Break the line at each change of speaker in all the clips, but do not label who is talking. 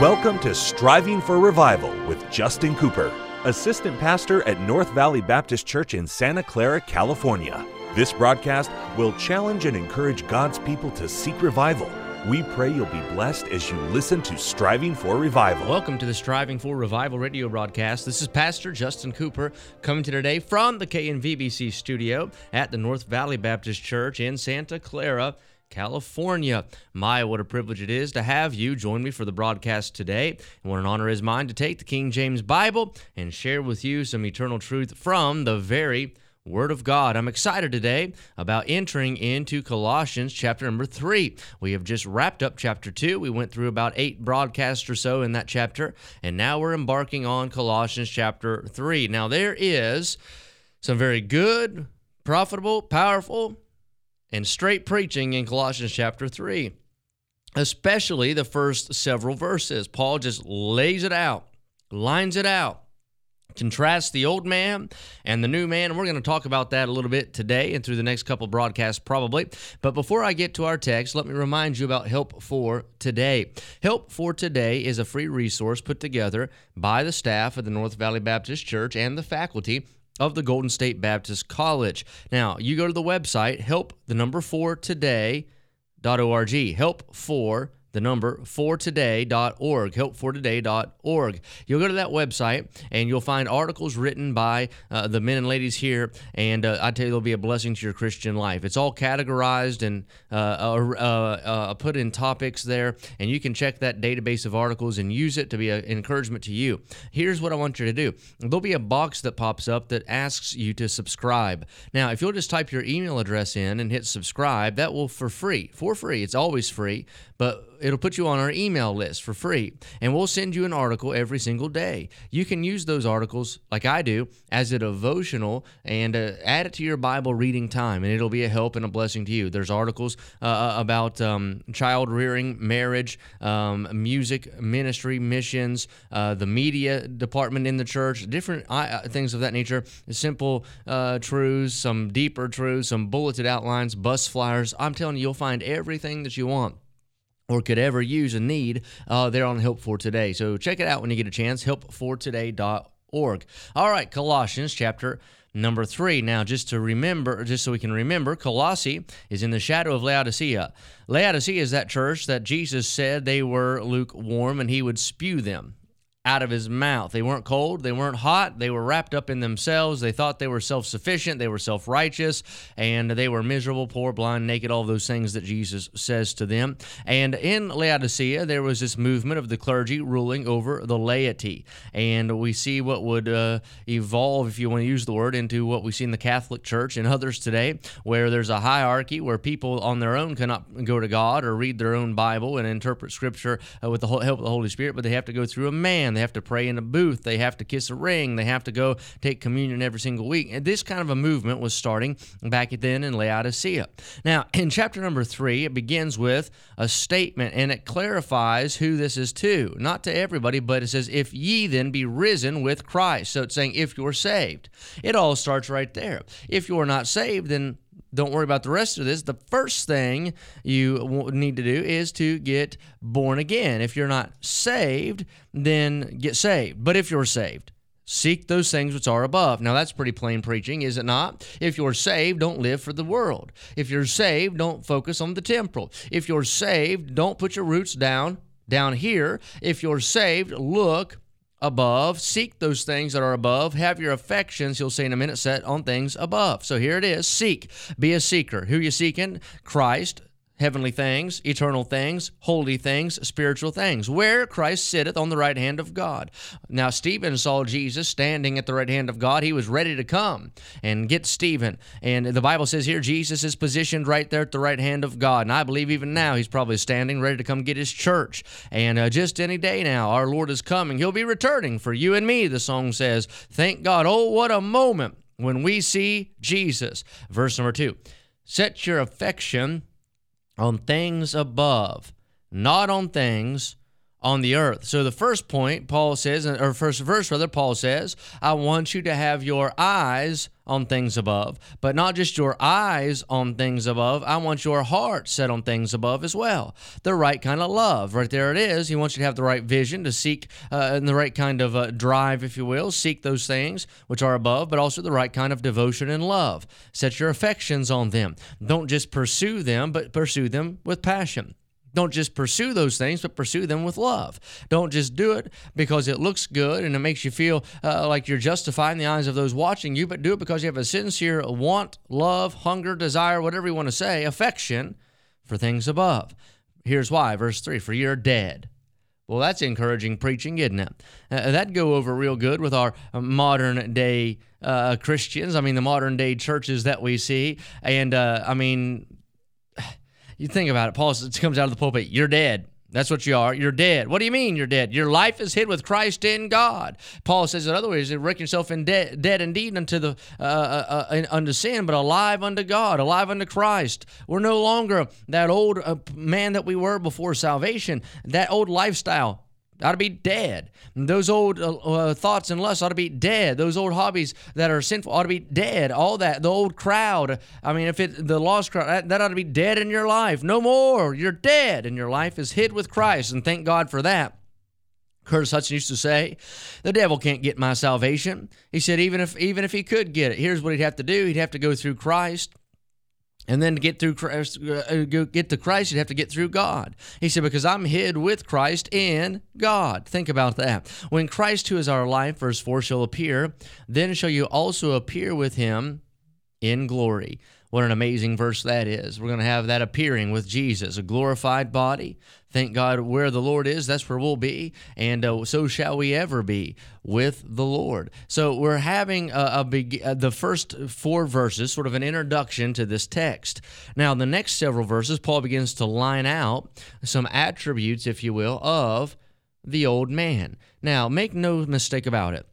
Welcome to Striving for Revival with Justin Cooper, Assistant Pastor at North Valley Baptist Church in Santa Clara, California. This broadcast will challenge and encourage God's people to seek revival. We pray you'll be blessed as you listen to Striving for Revival.
Welcome to the Striving for Revival radio broadcast. This is Pastor Justin Cooper coming to today from the KNVBC studio at the North Valley Baptist Church in Santa Clara. California. My, what a privilege it is to have you join me for the broadcast today. And what an honor is mine to take the King James Bible and share with you some eternal truth from the very Word of God. I'm excited today about entering into Colossians chapter number three. We have just wrapped up chapter two. We went through about eight broadcasts or so in that chapter, and now we're embarking on Colossians chapter three. Now, there is some very good, profitable, powerful, and straight preaching in Colossians chapter 3, especially the first several verses. Paul just lays it out, lines it out, contrasts the old man and the new man. And we're going to talk about that a little bit today and through the next couple broadcasts, probably. But before I get to our text, let me remind you about Help for Today. Help for Today is a free resource put together by the staff of the North Valley Baptist Church and the faculty of the Golden State Baptist College. Now, you go to the website, help the number four today.org. Help for the number fortoday.org, helpfortoday.org. You'll go to that website and you'll find articles written by uh, the men and ladies here, and uh, I tell you, they'll be a blessing to your Christian life. It's all categorized and uh, uh, uh, put in topics there, and you can check that database of articles and use it to be an encouragement to you. Here's what I want you to do there'll be a box that pops up that asks you to subscribe. Now, if you'll just type your email address in and hit subscribe, that will for free, for free. It's always free, but it'll put you on our email list for free and we'll send you an article every single day. You can use those articles like i do as a devotional and uh, add it to your bible reading time and it'll be a help and a blessing to you. There's articles uh, uh about um, child rearing marriage um, music ministry missions uh, the media department in the church different uh, things of that nature. Simple uh, truths some deeper truths some bulleted outlines bus flyers. I'm telling you you'll find everything that you want or could ever use and need, uh, they're on Help for Today. So check it out when you get a chance, helpfortoday.org. All right, Colossians chapter number three. Now, just to remember, just so we can remember, Colossae is in the shadow of Laodicea. Laodicea is that church that Jesus said they were lukewarm and he would spew them out of his mouth. They weren't cold, they weren't hot, they were wrapped up in themselves. They thought they were self sufficient, they were self righteous, and they were miserable, poor, blind, naked, all those things that Jesus says to them. And in Laodicea, there was this movement of the clergy ruling over the laity. And we see what would uh, evolve, if you want to use the word, into what we see in the Catholic Church and others today, where there's a hierarchy where people on their own cannot go to God or read their own Bible and interpret Scripture uh, with the help of the Holy Spirit, but they have to go through a man they have to pray in a booth. They have to kiss a ring. They have to go take communion every single week. And this kind of a movement was starting back then in Laodicea. Now, in chapter number three, it begins with a statement and it clarifies who this is to. Not to everybody, but it says, If ye then be risen with Christ. So it's saying, if you're saved. It all starts right there. If you're not saved, then don't worry about the rest of this. The first thing you need to do is to get born again. If you're not saved, then get saved. But if you're saved, Seek those things which are above. Now, that's pretty plain preaching, is it not? If you're saved, don't live for the world. If you're saved, don't focus on the temporal. If you're saved, don't put your roots down down here. If you're saved, look above. Seek those things that are above. Have your affections, you'll see in a minute, set on things above. So here it is seek. Be a seeker. Who you seeking? Christ heavenly things, eternal things, holy things, spiritual things, where Christ sitteth on the right hand of God. Now, Stephen saw Jesus standing at the right hand of God. He was ready to come and get Stephen. And the Bible says here Jesus is positioned right there at the right hand of God. And I believe even now he's probably standing ready to come get his church. And uh, just any day now, our Lord is coming. He'll be returning for you and me, the song says. Thank God. Oh, what a moment when we see Jesus. Verse number two Set your affection on things above, not on things on the earth. So the first point, Paul says, or first verse rather, Paul says, I want you to have your eyes on things above, but not just your eyes on things above. I want your heart set on things above as well. The right kind of love, right there it is. He wants you to have the right vision to seek uh, and the right kind of uh, drive, if you will, seek those things which are above, but also the right kind of devotion and love. Set your affections on them. Don't just pursue them, but pursue them with passion. Don't just pursue those things, but pursue them with love. Don't just do it because it looks good and it makes you feel uh, like you're justified in the eyes of those watching you, but do it because you have a sincere want, love, hunger, desire, whatever you want to say, affection for things above. Here's why, verse 3 For you're dead. Well, that's encouraging preaching, isn't it? Uh, that'd go over real good with our modern day uh, Christians. I mean, the modern day churches that we see. And uh, I mean, you think about it. Paul comes out of the pulpit, you're dead. That's what you are. You're dead. What do you mean you're dead? Your life is hid with Christ in God. Paul says in other ways, you reckon yourself in de- dead indeed unto the uh, uh, uh, unto sin, but alive unto God, alive unto Christ. We're no longer that old uh, man that we were before salvation. That old lifestyle ought to be dead. Those old uh, uh, thoughts and lusts ought to be dead. Those old hobbies that are sinful ought to be dead. All that, the old crowd. I mean, if it the lost crowd, that, that ought to be dead in your life. No more. You're dead, and your life is hid with Christ. And thank God for that. Curtis Hutson used to say, "The devil can't get my salvation." He said, "Even if even if he could get it, here's what he'd have to do: he'd have to go through Christ." And then to get through Christ, uh, get to Christ, you'd have to get through God. He said, because I'm hid with Christ in God. Think about that. When Christ, who is our life, verse 4, shall appear, then shall you also appear with him in glory. What an amazing verse that is. We're going to have that appearing with Jesus, a glorified body. Thank God where the Lord is, that's where we'll be. And uh, so shall we ever be with the Lord. So we're having a, a big, uh, the first four verses, sort of an introduction to this text. Now, the next several verses, Paul begins to line out some attributes, if you will, of the old man. Now, make no mistake about it.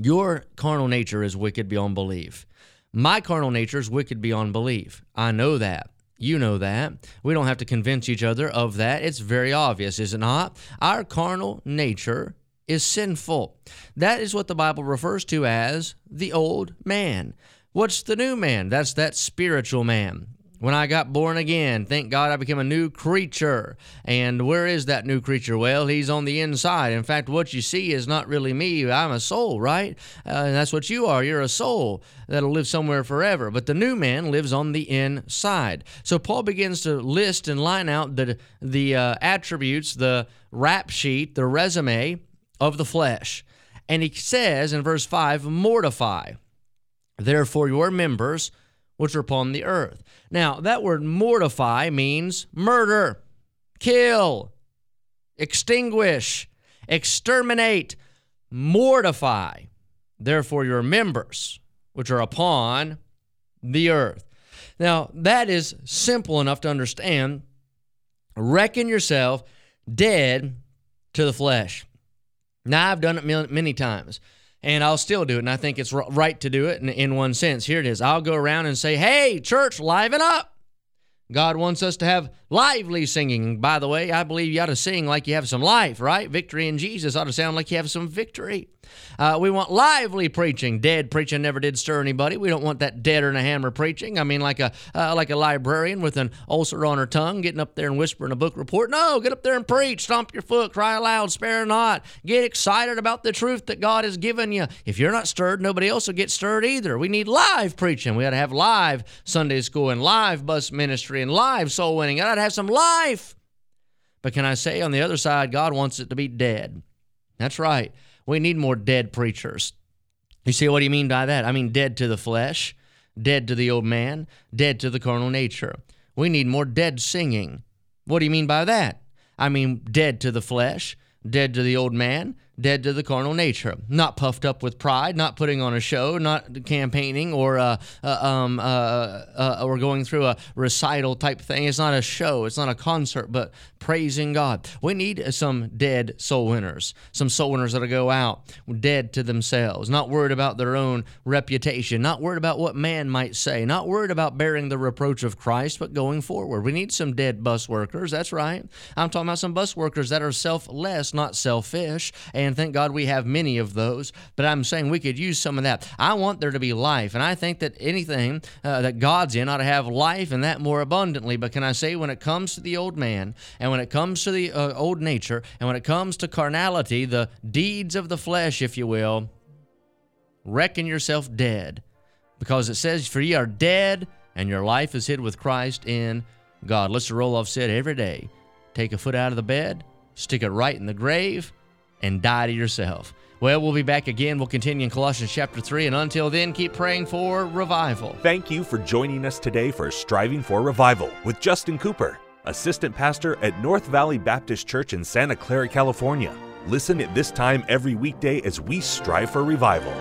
Your carnal nature is wicked beyond belief. My carnal nature is wicked beyond belief. I know that. You know that. We don't have to convince each other of that. It's very obvious, is it not? Our carnal nature is sinful. That is what the Bible refers to as the old man. What's the new man? That's that spiritual man when I got born again. Thank God I became a new creature. And where is that new creature? Well, he's on the inside. In fact, what you see is not really me. I'm a soul, right? Uh, and that's what you are. You're a soul that'll live somewhere forever. But the new man lives on the inside. So Paul begins to list and line out the, the uh, attributes, the rap sheet, the resume of the flesh. And he says in verse 5 mortify, therefore, your members which are upon the earth. Now, that word mortify means murder, kill, extinguish, exterminate, mortify. Therefore, your members, which are upon the earth. Now, that is simple enough to understand. Reckon yourself dead to the flesh. Now, I've done it many times and I'll still do it. And I think it's right to do it in, in one sense. Here it is I'll go around and say, hey, church, liven up. God wants us to have lively singing. By the way, I believe you ought to sing like you have some life, right? Victory in Jesus ought to sound like you have some victory. Uh, we want lively preaching. Dead preaching never did stir anybody. We don't want that dead and a hammer preaching. I mean, like a uh, like a librarian with an ulcer on her tongue, getting up there and whispering a book report. No, get up there and preach. Stomp your foot, cry aloud, spare not. Get excited about the truth that God has given you. If you're not stirred, nobody else will get stirred either. We need live preaching. We got to have live Sunday school and live bus ministry and live soul winning. I got to have some life. But can I say on the other side, God wants it to be dead. That's right. We need more dead preachers. You see what do you mean by that? I mean dead to the flesh, dead to the old man, dead to the carnal nature. We need more dead singing. What do you mean by that? I mean dead to the flesh, dead to the old man, dead to the carnal nature, not puffed up with pride, not putting on a show, not campaigning or uh, uh, um, uh, uh, or going through a recital type thing. It's not a show, it's not a concert, but praising God. We need some dead soul winners, some soul winners that'll go out dead to themselves, not worried about their own reputation, not worried about what man might say, not worried about bearing the reproach of Christ, but going forward. We need some dead bus workers. That's right. I'm talking about some bus workers that are selfless, not selfish. And thank God we have many of those. But I'm saying we could use some of that. I want there to be life. And I think that anything uh, that God's in ought to have life and that more abundantly. But can I say, when it comes to the old man, and when it comes to the uh, old nature, and when it comes to carnality, the deeds of the flesh, if you will, reckon yourself dead. Because it says, For ye are dead, and your life is hid with Christ in God. Listen, Roloff said every day, take a foot out of the bed, stick it right in the grave, and die to yourself. Well, we'll be back again. We'll continue in Colossians chapter 3. And until then, keep praying for revival.
Thank you for joining us today for Striving for Revival with Justin Cooper, Assistant Pastor at North Valley Baptist Church in Santa Clara, California. Listen at this time every weekday as we strive for revival.